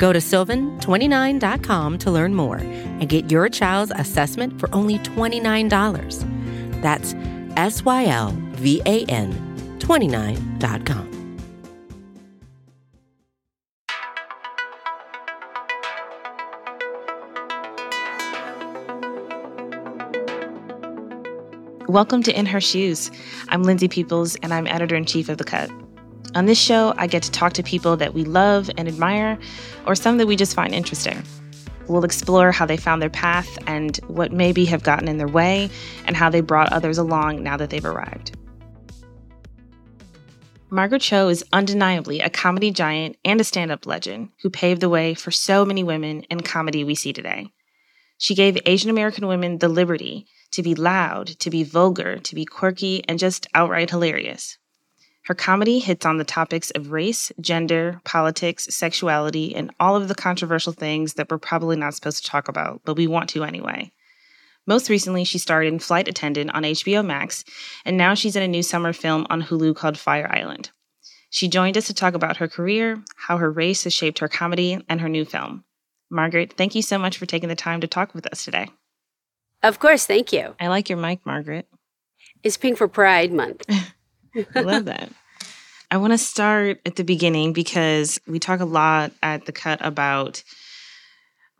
Go to sylvan29.com to learn more and get your child's assessment for only $29. That's S Y L V A N 29.com. Welcome to In Her Shoes. I'm Lindsay Peoples, and I'm editor in chief of The Cut. On this show, I get to talk to people that we love and admire, or some that we just find interesting. We'll explore how they found their path and what maybe have gotten in their way, and how they brought others along now that they've arrived. Margaret Cho is undeniably a comedy giant and a stand up legend who paved the way for so many women in comedy we see today. She gave Asian American women the liberty to be loud, to be vulgar, to be quirky, and just outright hilarious. Her comedy hits on the topics of race, gender, politics, sexuality, and all of the controversial things that we're probably not supposed to talk about, but we want to anyway. Most recently, she starred in Flight Attendant on HBO Max, and now she's in a new summer film on Hulu called Fire Island. She joined us to talk about her career, how her race has shaped her comedy, and her new film. Margaret, thank you so much for taking the time to talk with us today. Of course, thank you. I like your mic, Margaret. It's Pink for Pride Month. I love that. I want to start at the beginning because we talk a lot at the cut about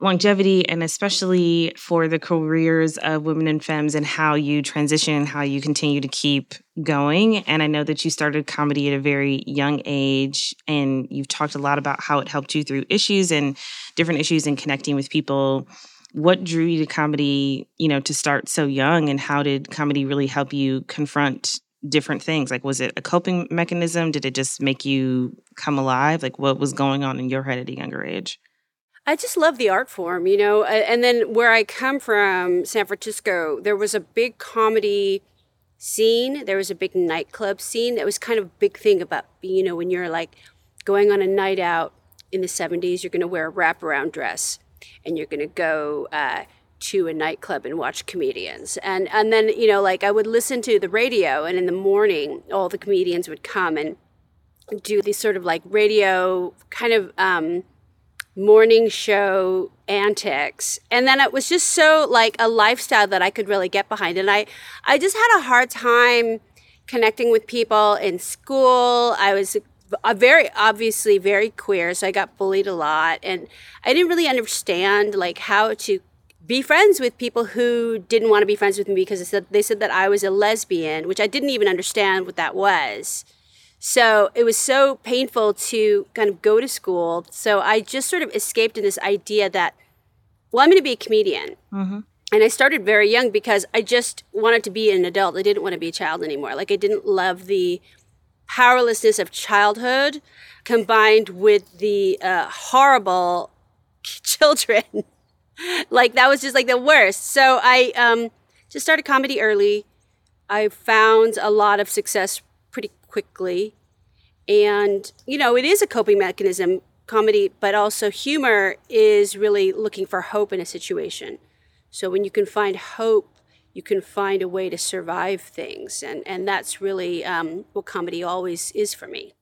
longevity and especially for the careers of women and femmes and how you transition, how you continue to keep going. And I know that you started comedy at a very young age and you've talked a lot about how it helped you through issues and different issues and connecting with people what drew you to comedy, you know, to start so young and how did comedy really help you confront different things? Like was it a coping mechanism? Did it just make you come alive? Like what was going on in your head at a younger age? I just love the art form, you know. And then where I come from, San Francisco, there was a big comedy scene. There was a big nightclub scene. That was kind of a big thing about, you know, when you're like going on a night out in the 70s, you're going to wear a wraparound dress and you're going to go uh, to a nightclub and watch comedians. And, and then, you know, like I would listen to the radio, and in the morning, all the comedians would come and do these sort of like radio kind of um, morning show antics. And then it was just so like a lifestyle that i could really get behind. And i i just had a hard time connecting with people in school. I was a very obviously very queer so i got bullied a lot. And i didn't really understand like how to be friends with people who didn't want to be friends with me because they said, they said that i was a lesbian which i didn't even understand what that was. So it was so painful to kind of go to school. So i just sort of escaped in this idea that well i'm going to be a comedian. Mm-hmm. and i started very young because i just wanted to be an adult. I didn't want to be a child anymore. Like i didn't love the powerlessness of childhood combined with the uh, horrible children. like that was just like the worst. So I um, just started comedy early. I found a lot of success pretty quickly. And, you know, it is a coping mechanism, comedy, but also humor is really looking for hope in a situation. So when you can find hope you can find a way to survive things and and that's really um, what comedy always is for me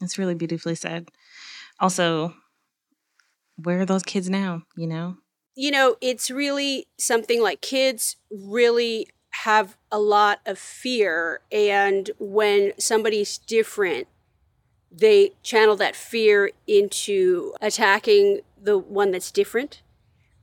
it's really beautifully said also where are those kids now you know you know it's really something like kids really have a lot of fear and when somebody's different they channel that fear into attacking the one that's different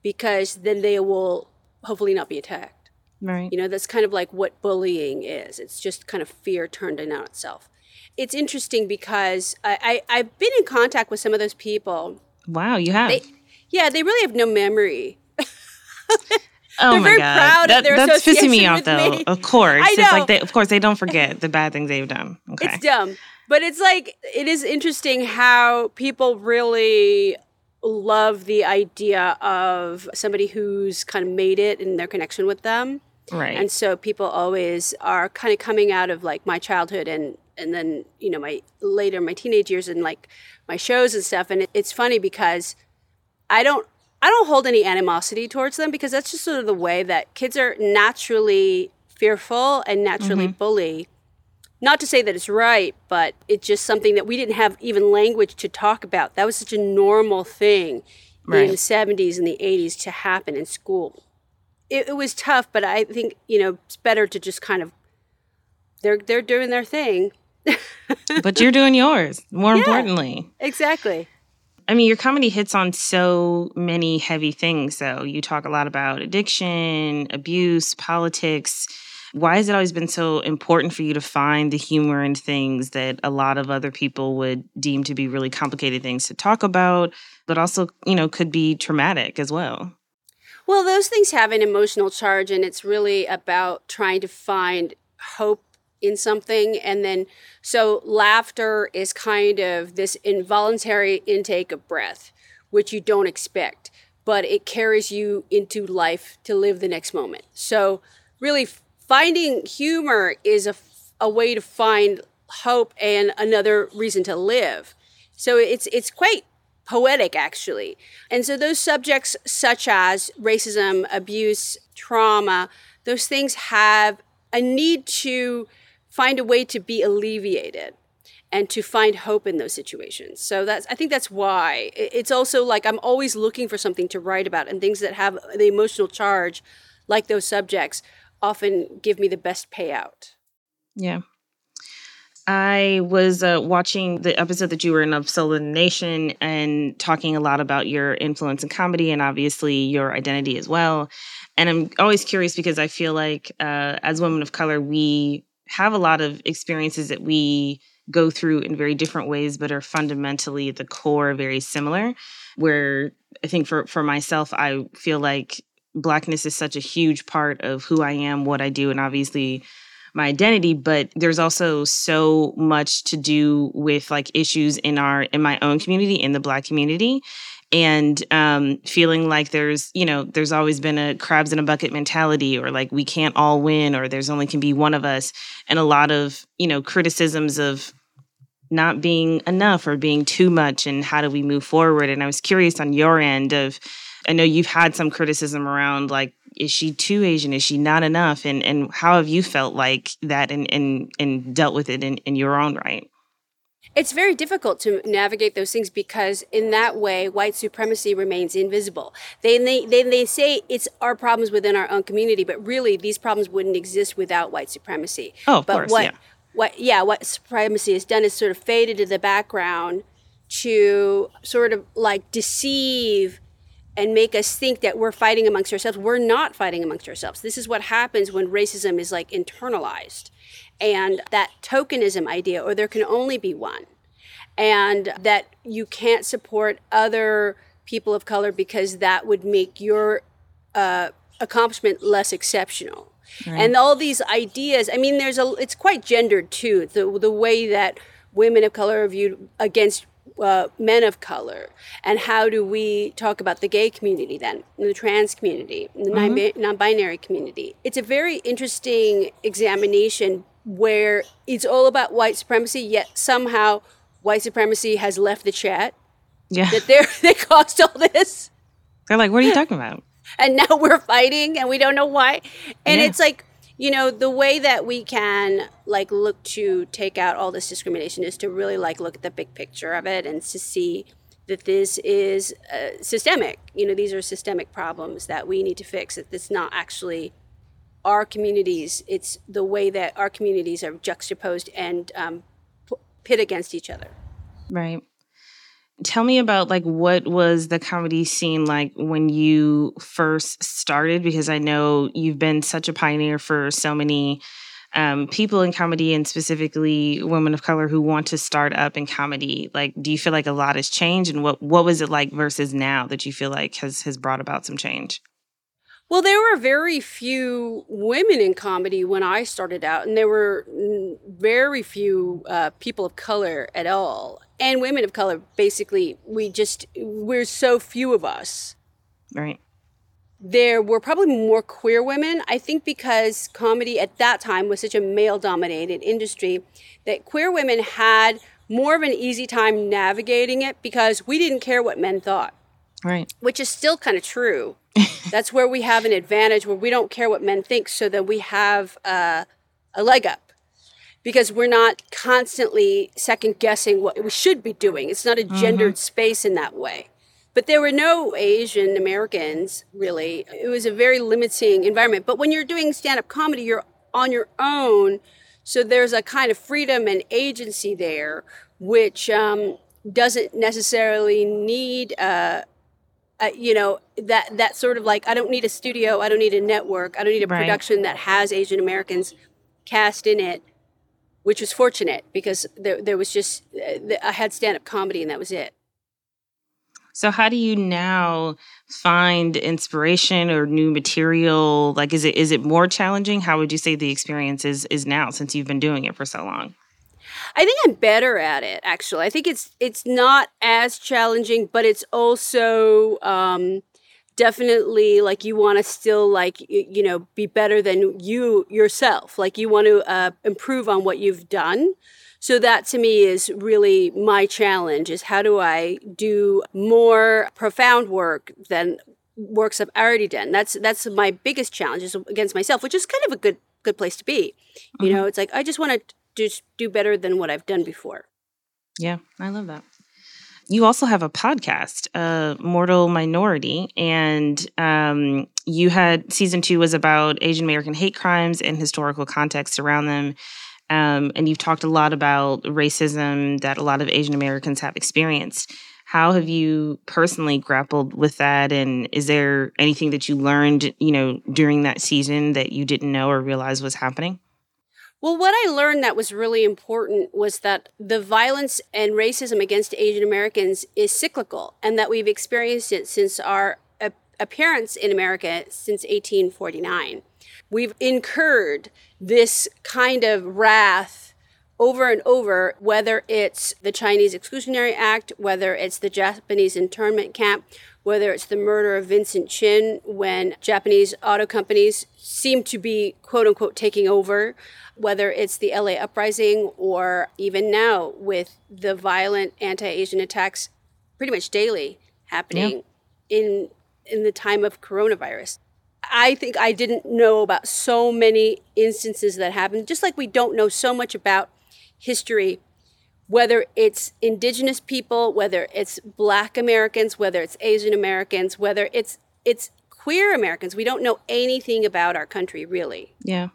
because then they will hopefully not be attacked Right. You know, that's kind of like what bullying is. It's just kind of fear turned in on itself. It's interesting because I, I, have been in contact with some of those people. Wow, you have? They, yeah, they really have no memory. Oh They're my very god, proud that, of their that's pissing me off, though. me. Of course, I it's know. like they, of course they don't forget the bad things they've done. Okay, It's dumb. But it's like, it is interesting how people really love the idea of somebody who's kind of made it in their connection with them. Right. And so people always are kind of coming out of like my childhood and and then you know my later my teenage years and like my shows and stuff and it, it's funny because I don't I don't hold any animosity towards them because that's just sort of the way that kids are naturally fearful and naturally Mhm. bully. Not to say that it's right, but it's just something that we didn't have even language to talk about. That was such a normal thing in the 70s and the 80s to happen in school. It, it was tough, but I think, you know, it's better to just kind of they're they're doing their thing. But you're doing yours, more Yeah. importantly. Exactly. I mean, your comedy hits on so many heavy things, though. You talk a lot about addiction, abuse, politics. Why has it always been so important for you to find the humor in things that a lot of other people would deem to be really complicated things to talk about, but also, you know, could be traumatic as well? Well, those things have an emotional charge, and it's really about trying to find hope in something. And then, so laughter is kind of this involuntary intake of breath, which you don't expect, but it carries you into life to live the next moment. So, really, finding humor is a, a way to find hope and another reason to live. So, it's, it's quite poetic actually. And so those subjects such as racism, abuse, trauma, those things have a need to find a way to be alleviated and to find hope in those situations. So that's I think that's why it's also like I'm always looking for something to write about and things that have the emotional charge like those subjects often give me the best payout. Yeah. I was uh, watching the episode that you were in of Sullivan Nation and talking a lot about your influence in comedy and obviously your identity as well. And I'm always curious because I feel like uh, as women of color, we have a lot of experiences that we go through in very different ways, but are fundamentally at the core very similar. Where I think for, for myself, I feel like blackness is such a huge part of who I am, what I do, and obviously my identity but there's also so much to do with like issues in our in my own community in the black community. And um feeling like there's you know there's always been a crabs in a bucket mentality or like we can't all win or there's only can be one of us. And a lot of you know criticisms of not being enough or being too much and how do we move forward. And i was curious on your end of i know you've had some criticism around like is she too asian is she not enough and and how have you felt like that and and and dealt with it in, in your own right It's very difficult to navigate those things because in that way, white supremacy remains invisible. They they they, they say it's our problems within our own community, but really these problems wouldn't exist without white supremacy. Oh, of but course, what yeah. what yeah, what supremacy has done is sort of faded to the background to sort of like deceive and make us think that we're fighting amongst ourselves. We're not fighting amongst ourselves. This is what happens when racism is like internalized. And that tokenism idea, or there can only be one, and that you can't support other people of color because that would make your uh, accomplishment less exceptional. And all these ideas, I mean, there's a, it's quite gendered too. The, the way that women of color are viewed against uh, men of color, and how do we talk about the gay community then, the trans community, and the non- non-binary community? It's a very interesting examination where it's all about white supremacy, yet somehow white supremacy has left the chat. yeah That they they caused all this, they're like what are you talking about and now we're fighting, and we don't know why. And Yeah. it's like you know the way that we can like look to take out all this discrimination is to really like look at the big picture of it and to see that this is uh, systemic. You know these are systemic problems that we need to fix. That it's not actually our communities it's the way that our communities are juxtaposed and um, pit against each other. Right. Tell me about like what was the comedy scene like when you first started because I know you've been such a pioneer for so many um, people in comedy and specifically women of color who want to start up in comedy. Like, do you feel like a lot has changed, and what what was it like versus now that you feel like has has brought about some change? Well, there were very few women in comedy when I started out, and there were very few uh, people of color at all. And women of color basically we just we're so few of us. Right. There were probably more queer women i think because comedy at that time was such a male dominated industry that queer women had more of an easy time navigating it because we didn't care what men thought. Right. Which is still kind of true. That's where we have an advantage where we don't care what men think so that we have uh, a leg up because we're not constantly second guessing what we should be doing. It's not a mm-hmm. gendered mm-hmm. space in that way. But there were no Asian Americans really. It was a very limiting environment. But when you're doing stand up comedy, you're on your own. So there's a kind of freedom and agency there, which um, doesn't necessarily need. Uh, uh, you know that that sort of like I don't need a studio, I don't need a network, I don't need a right. production that has Asian Americans cast in it which was fortunate because there, there was just uh, I had stand up comedy and that was it. So how do you now find inspiration or new material? Like is it is it more challenging? How would you say the experience is is now since you've been doing it for so long? I think I'm better at it actually. I think it's it's not as challenging, but it's also um, definitely like you want to still like you know be better than you yourself. Like you want to uh, improve on what you've done. So that to me is really my challenge is how do i do more profound work than works i've already done? That's that's my biggest challenge is against myself which is kind of a good good place to be. You mm-hmm. know it's like i just want to just do better than what i've done before. Yeah i love that you also have a podcast, uh, Mortal Minority, and um, you had season two was about Asian American hate crimes and historical context around them. Um, and you've talked a lot about racism that a lot of Asian Americans have experienced. How have you personally grappled with that? And is there anything that you learned, you know, during that season that you didn't know or realize was happening? Well, what I learned that was really important was that the violence and racism against Asian Americans is cyclical and that we've experienced it since our appearance in America since 1849. We've incurred this kind of wrath over and over, whether it's the Chinese Exclusionary Act, whether it's the Japanese internment camp, whether it's the murder of Vincent Chin when Japanese auto companies seem to be quote unquote taking over, whether it's the LA uprising or even now with the violent anti-Asian attacks pretty much daily happening yeah. in in the time of coronavirus. I think I didn't know about so many instances that happened, just like we don't know so much about history whether it's indigenous people, whether it's black Americans, whether it's Asian Americans, whether it's it's queer Americans. We don't know anything about our country really. Yeah.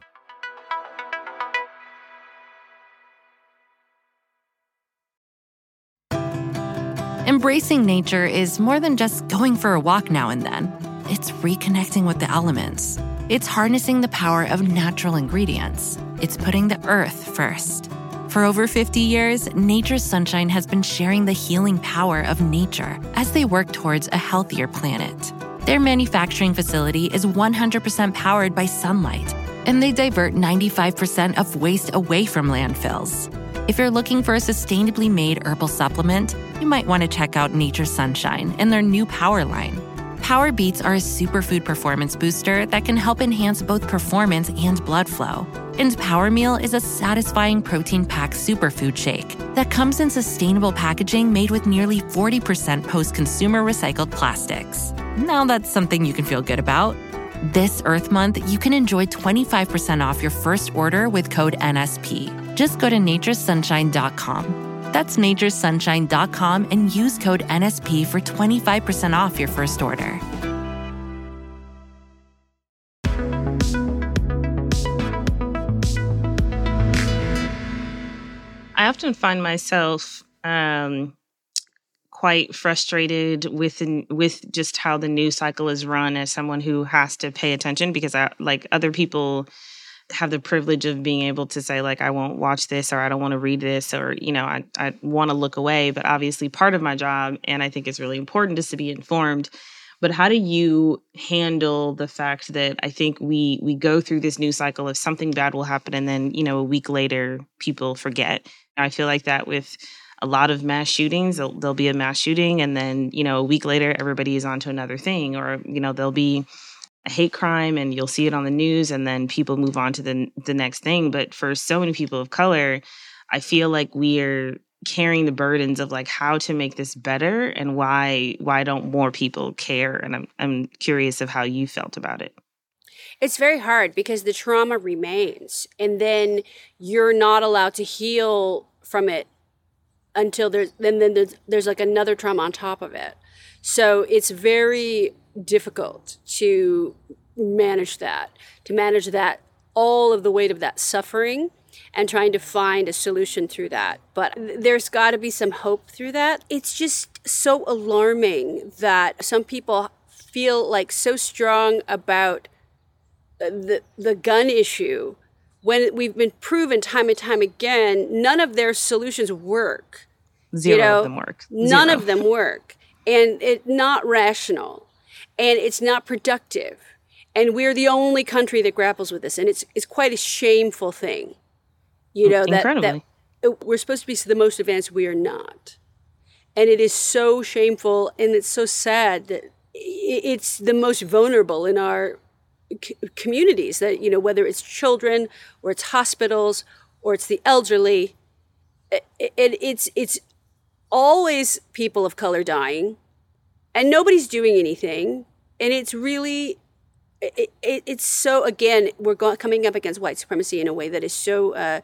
Embracing nature is more than just going for a walk now and then. It's reconnecting with the elements. It's harnessing the power of natural ingredients. It's putting the earth first. For over 50 years, Nature's Sunshine has been sharing the healing power of nature as they work towards a healthier planet. Their manufacturing facility is 100% powered by sunlight, and they divert 95% of waste away from landfills. If you're looking for a sustainably made herbal supplement, you might want to check out Nature's Sunshine and their new Power line. Power Beets are a superfood performance booster that can help enhance both performance and blood flow. And Power Meal is a satisfying protein packed superfood shake that comes in sustainable packaging made with nearly 40% post consumer recycled plastics. Now that's something you can feel good about. This Earth Month, you can enjoy 25% off your first order with code NSP. Just go to naturesunshine.com that's naturesunshine.com and use code NSP for 25% off your first order. I often find myself um, quite frustrated with with just how the news cycle is run as someone who has to pay attention because I like other people have the privilege of being able to say like i won't watch this or i don't want to read this or you know i, I want to look away but obviously part of my job and i think it's really important is to be informed but how do you handle the fact that i think we we go through this news cycle of something bad will happen and then you know a week later people forget i feel like that with a lot of mass shootings. There'll, there'll be a mass shooting, and then you know a week later, everybody is on to another thing, or you know there'll be hate crime, and you'll see it on the news, and then people move on to the the next thing. But for so many people of color, I feel like we are carrying the burdens of like how to make this better and why why don't more people care and I'm I'm curious of how you felt about it. It's very hard because the trauma remains and then you're not allowed to heal from it until there's then then there's, there's like another trauma on top of it. So it's very difficult to manage that, to manage that all of the weight of that suffering and trying to find a solution through that. But there's got to be some hope through that. It's just so alarming that some people feel like so strong about uh, the the gun issue when we've been proven time and time again none of their solutions work zero you know, of them work zero. none of them work and it's not rational and it's not productive. And we're the only country that grapples with this and it's it's quite a shameful thing you mm, know that, that we're supposed to be the most advanced. We are not. And it is so shameful and it's so sad that it's the most vulnerable in our communities that you know whether it's children or it's hospitals or it's the elderly it, it, it's it's always people of color dying and nobody's doing anything. And it's really it, it, it's so again we're go- coming up against white supremacy in a way that is so uh,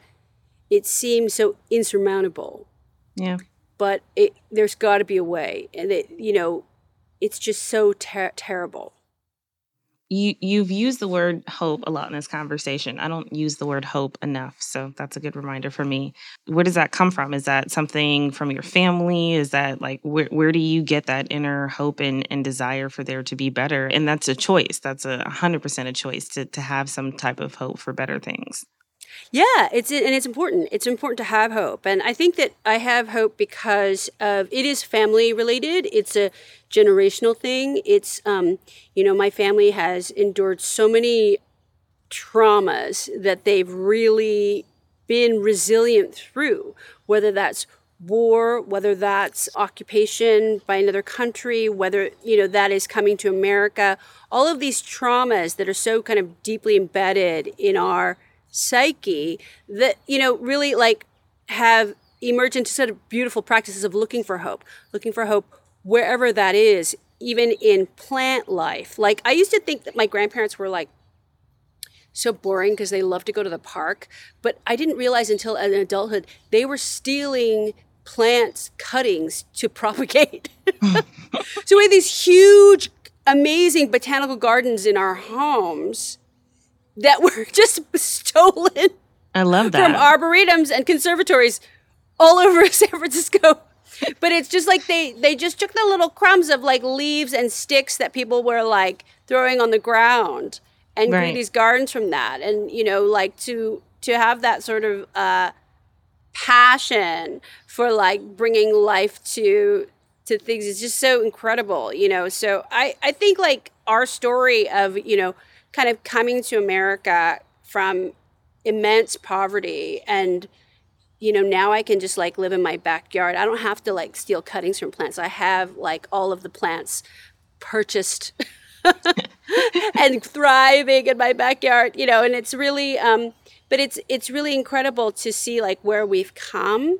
it seems so insurmountable. Yeah. But it, there's got to be a way. And it you know it's just so ter- terrible you you've used the word hope a lot in this conversation. I don't use the word hope enough, so that's a good reminder for me. Where does that come from? Is that something from your family? Is that like where where do you get that inner hope and, and desire for there to be better? And that's a choice. That's a hundred percent a choice to to have some type of hope for better things. Yeah, it's and it's important. It's important to have hope, and I think that I have hope because of it is family related. It's a generational thing. It's um, you know, my family has endured so many traumas that they've really been resilient through, whether that's war, whether that's occupation by another country, whether you know that is coming to America. All of these traumas that are so kind of deeply embedded in our psyche that you know really like have emerged into sort of beautiful practices of looking for hope looking for hope wherever that is even in plant life. Like i used to think that my grandparents were like so boring because they loved to go to the park but i didn't realize until an adulthood they were stealing plants cuttings to propagate. So we have these huge amazing botanical gardens in our homes that were just stolen. I love that. From arboretums and conservatories all over San Francisco. But it's just like they they just took the little crumbs of like leaves and sticks that people were like throwing on the ground and right. grew these gardens from that. And you know, like to to have that sort of uh, passion for like bringing life to to things is just so incredible. You know, so I I think like our story of you know kind of coming to America from immense poverty and you know now i can just like live in my backyard. I don't have to like steal cuttings from plants. I have like all of the plants purchased and thriving in my backyard you know and it's really um but it's it's really incredible to see like where we've come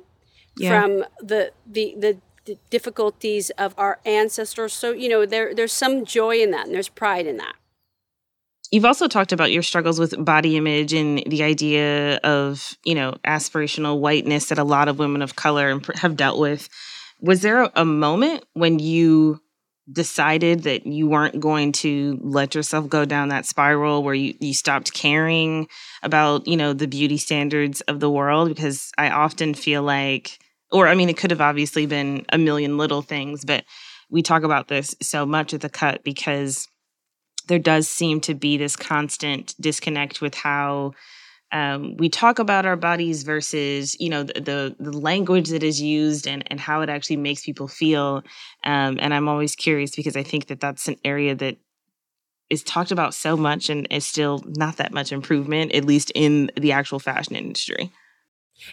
yeah. from the, the the the difficulties of our ancestors. So you know there there's some joy in that and there's pride in that You've also talked about your struggles with body image and the idea of, you know, aspirational whiteness that a lot of women of color have dealt with. Was there a moment when you decided that you weren't going to let yourself go down that spiral where you, you stopped caring about, you know, the beauty standards of the world? Because I often feel like, or I mean, it could have obviously been a million little things, but we talk about this so much at the cut because there does seem to be this constant disconnect with how um, we talk about our bodies versus you know the, the, the language that is used and and how it actually makes people feel um, and i'm always curious because i think that that's an area that is talked about so much and is still not that much improvement at least in the actual fashion industry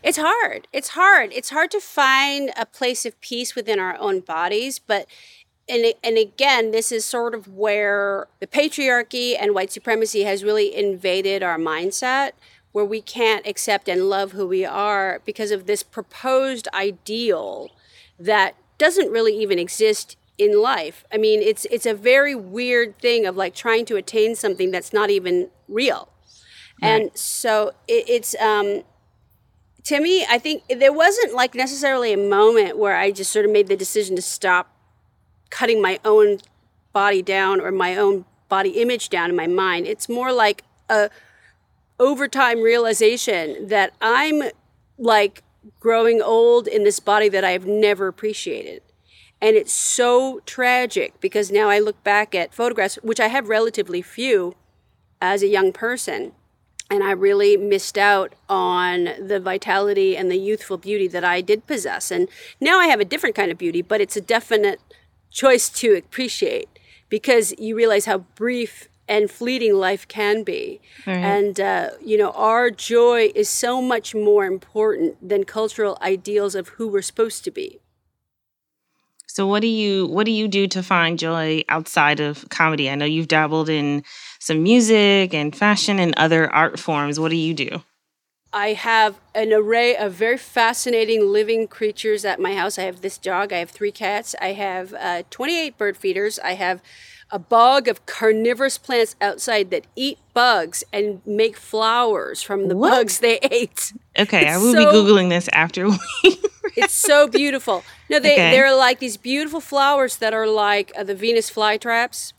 It's hard. It's hard. It's hard to find a place of peace within our own bodies, but and and again, this is sort of where the patriarchy and white supremacy has really invaded our mindset where we can't accept and love who we are because of this proposed ideal that doesn't really even exist in life. I mean, it's it's a very weird thing of like trying to attain something that's not even real. Right. And so it, it's um to me, I think there wasn't like necessarily a moment where I just sort of made the decision to stop cutting my own body down or my own body image down in my mind. It's more like a overtime realization that I'm like growing old in this body that I've never appreciated. And it's so tragic because now I look back at photographs, which I have relatively few as a young person, and I really missed out on the vitality and the youthful beauty that I did possess. And now I have a different kind of beauty, but it's a definite choice to appreciate because you realize how brief and fleeting life can be. Right. And, uh, you know, our joy is so much more important than cultural ideals of who we're supposed to be. So what do you what do you do to find joy outside of comedy? I know you've dabbled in some music and fashion and other art forms. What do you do? I have an array of very fascinating living creatures at my house. I have this dog, I have three cats, I have uh, 28 bird feeders, I have a bog of carnivorous plants outside that eat bugs and make flowers from the what? bugs they ate. Okay, it's I will so, be googling this after we. it's so beautiful. No, they okay. they're like these beautiful flowers that are like uh, the Venus flytraps.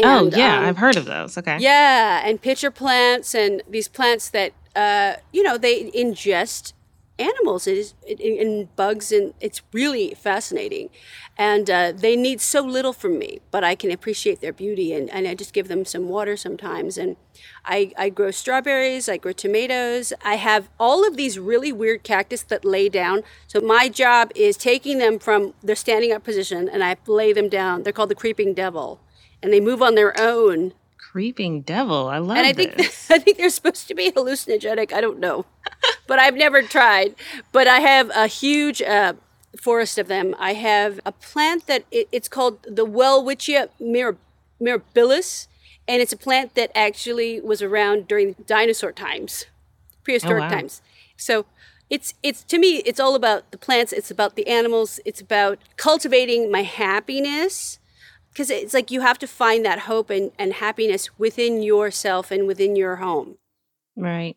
Oh, and, oh yeah, um, I've heard of those. Okay. Yeah, and pitcher plants and these plants that uh, you know they ingest animals. And bugs and it's really fascinating. And uh, they need so little from me but i can appreciate their beauty and, and i just give them some water sometimes. And I, I grow strawberries i grow tomatoes. I have all of these really weird cactus that lay down. So my job is taking them from their standing up position and i lay them down. They're called the creeping devil and they move on their own creeping devil. I love and I think I think they're supposed to be hallucinogenic. I don't know, but I've never tried. But I have a huge uh, forest of them. I have a plant that it, it's called the Welwitschia mirabilis, and it's a plant that actually was around during dinosaur times, prehistoric oh, wow. times. So it's it's to me it's all about the plants. It's about the animals. It's about cultivating my happiness because it's like you have to find that hope and, and happiness within yourself and within your home. Right.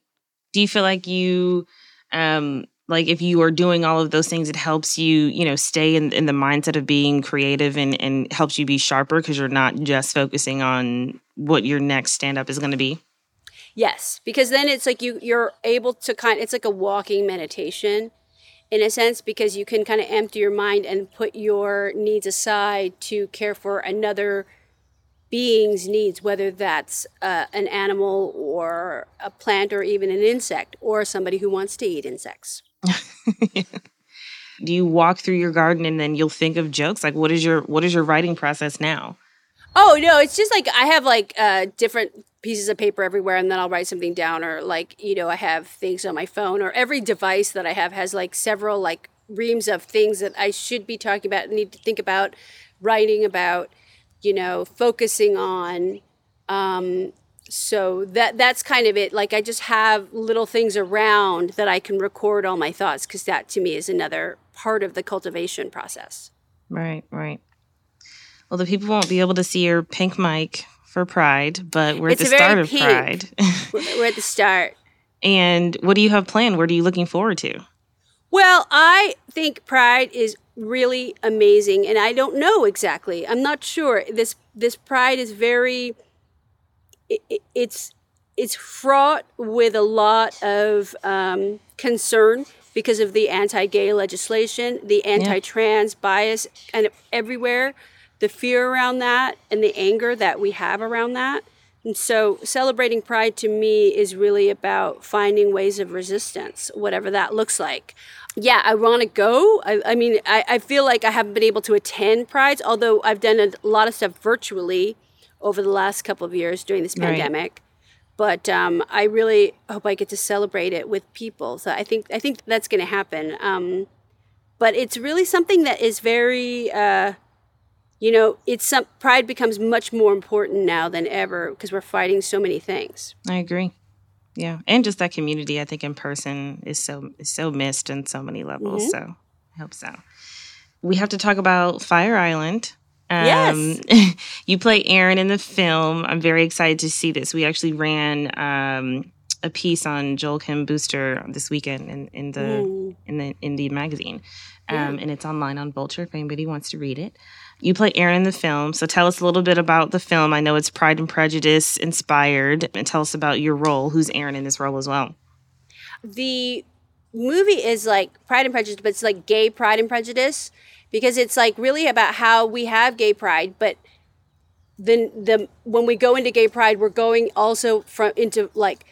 Do you feel like you um like if you are doing all of those things it helps you you know stay in, in the mindset of being creative and and helps you be sharper because you're not just focusing on what your next stand up is going to be? Yes because then it's like you you're able to kind it's like a walking meditation in a sense because you can kind of empty your mind and put your needs aside to care for another being's needs, whether that's uh, an animal or a plant or even an insect or somebody who wants to eat insects. Do you walk through your garden and then you'll think of jokes? Like what is your what is your writing process now? Oh no, it's just like I have like uh, different pieces of paper everywhere and then I'll write something down or like, you know, I have things on my phone or every device that I have has like several like reams of things that I should be talking about, need to think about, writing about, you know, focusing on. Um, so that that's kind of it. Like I just have little things around that I can record all my thoughts because that to me is another part of the cultivation process. Right, right. Well, the people won't be able to see your pink mic for Pride, but we're it's at the start of pink. Pride. we're at the start. And what do you have planned? What are you looking forward to? Well, I think Pride is really amazing, and I don't know exactly. I'm not sure. This this Pride is very. It, it's it's fraught with a lot of um, concern because of the anti-gay legislation, the anti-trans yeah. bias, and everywhere the fear around that and the anger that we have around that. And so, celebrating Pride to me is really about finding ways of resistance, whatever that looks like. Yeah, I want to go. I, I mean, I, I feel like I haven't been able to attend Prides, although I've done a lot of stuff virtually over the last couple of years during this pandemic. but um, I really hope I get to celebrate it with people. So I think I think that's going to happen. Um, but it's really something that is very, uh, you know, it's some pride becomes much more important now than ever because we're fighting so many things. I agree. Yeah, and just that community, I think in person is so is so missed in so many levels. Mm-hmm. So I hope so. We have to talk about Fire Island. Um, yes. you play Aaron in the film. I'm very excited to see this. We actually ran um, a piece on Joel Kim Booster this weekend in, in the mm. in the Indie magazine, um, and it's online on Vulture if anybody wants to read it. You play Aaron in the film, so tell us a little bit about the film. I know it's Pride and Prejudice inspired, and tell us about your role. Who's Aaron in this role as well? The movie is like Pride and Prejudice, but it's like gay Pride and Prejudice because it's like really about how we have gay pride, but then the when we go into gay pride, we're going also from into like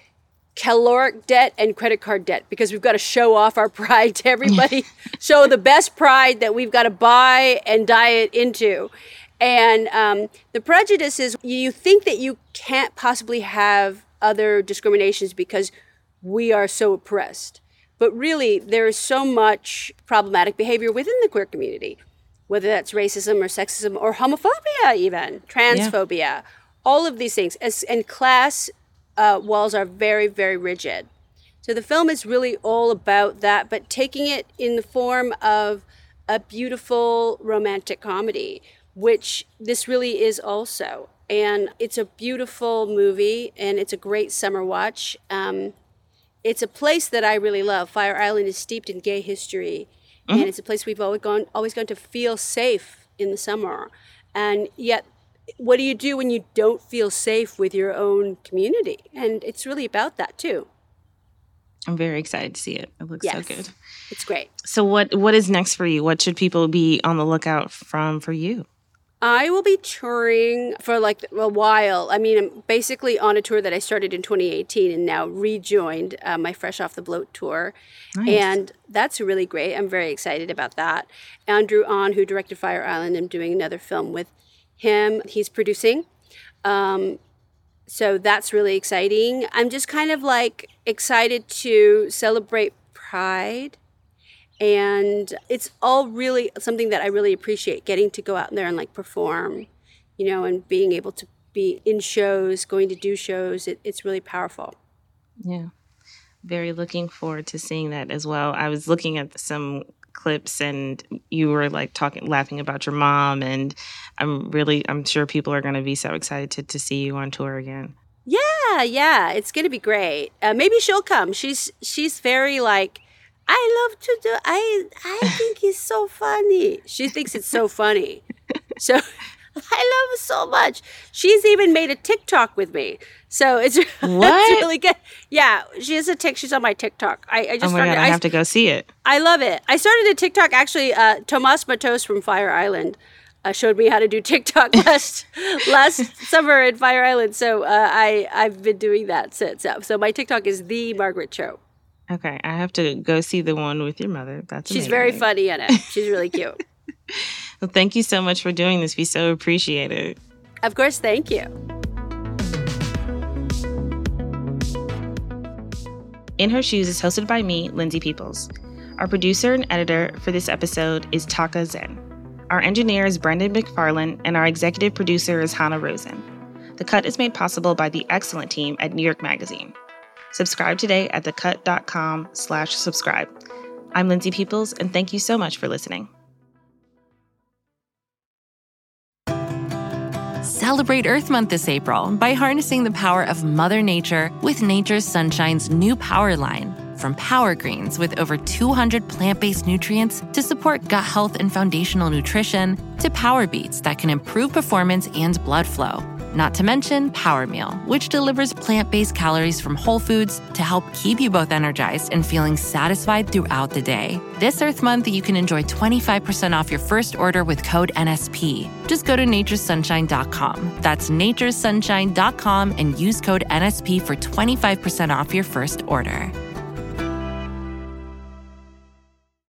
caloric debt and credit card debt because we've got to show off our pride to everybody, show the best pride that we've got to buy and diet into. And um, the prejudice is you think that you can't possibly have other discriminations because we are so oppressed. But really, there is so much problematic behavior within the queer community, whether that's racism or sexism or homophobia, even transphobia, yeah. all of these things. As, and class uh, walls are very, very rigid. So the film is really all about that, but taking it in the form of a beautiful romantic comedy, which this really is also. And it's a beautiful movie and it's a great summer watch. Um, it's a place that I really love. Fire Island is steeped in gay history, mm-hmm. and it's a place we've always gone always gone to feel safe in the summer. And yet, what do you do when you don't feel safe with your own community? And it's really about that too. I'm very excited to see it. It looks yes, so good. It's great. So what what is next for you? What should people be on the lookout from for you? I will be touring for like a while. I mean, I'm basically on a tour that I started in 2018 and now rejoined uh, my Fresh Off the Bloat tour. Nice. And that's really great. I'm very excited about that. Andrew Ahn, who directed Fire Island, I'm doing another film with him. He's producing. Um, so that's really exciting. I'm just kind of like excited to celebrate Pride and it's all really something that I really appreciate getting to go out there and like perform, you know, and being able to be in shows, going to do shows. It, it's really powerful. Yeah. Very looking forward to seeing that as well. I was looking at some clips and you were like talking laughing about your mom and i'm really i'm sure people are going to be so excited to, to see you on tour again yeah yeah it's going to be great uh, maybe she'll come she's she's very like I love to do. I I think he's so funny. She thinks it's so funny. So I love so much. She's even made a TikTok with me. So it's, it's really good. Yeah, she has a tick. She's on my TikTok. I, I just oh my started, God, I, I have to go see it. I love it. I started a TikTok actually. Uh, Tomas Matos from Fire Island uh, showed me how to do TikTok last last summer in Fire Island. So uh, I I've been doing that since. So my TikTok is the Margaret Cho. Okay, I have to go see the one with your mother. That's she's amazing. very funny in it. She's really cute. well, thank you so much for doing this. We so appreciate it. Of course, thank you. In Her Shoes is hosted by me, Lindsay Peoples. Our producer and editor for this episode is Taka Zen. Our engineer is Brendan McFarland, and our executive producer is Hannah Rosen. The cut is made possible by the excellent team at New York Magazine. Subscribe today at thecut.com slash subscribe. I'm Lindsay Peoples, and thank you so much for listening. Celebrate Earth Month this April by harnessing the power of Mother Nature with Nature's Sunshine's new power line. From Power Greens with over 200 plant based nutrients to support gut health and foundational nutrition, to Power Beets that can improve performance and blood flow. Not to mention Power Meal, which delivers plant based calories from whole foods to help keep you both energized and feeling satisfied throughout the day. This Earth Month, you can enjoy 25% off your first order with code NSP. Just go to naturesunshine.com. That's naturesunshine.com and use code NSP for 25% off your first order.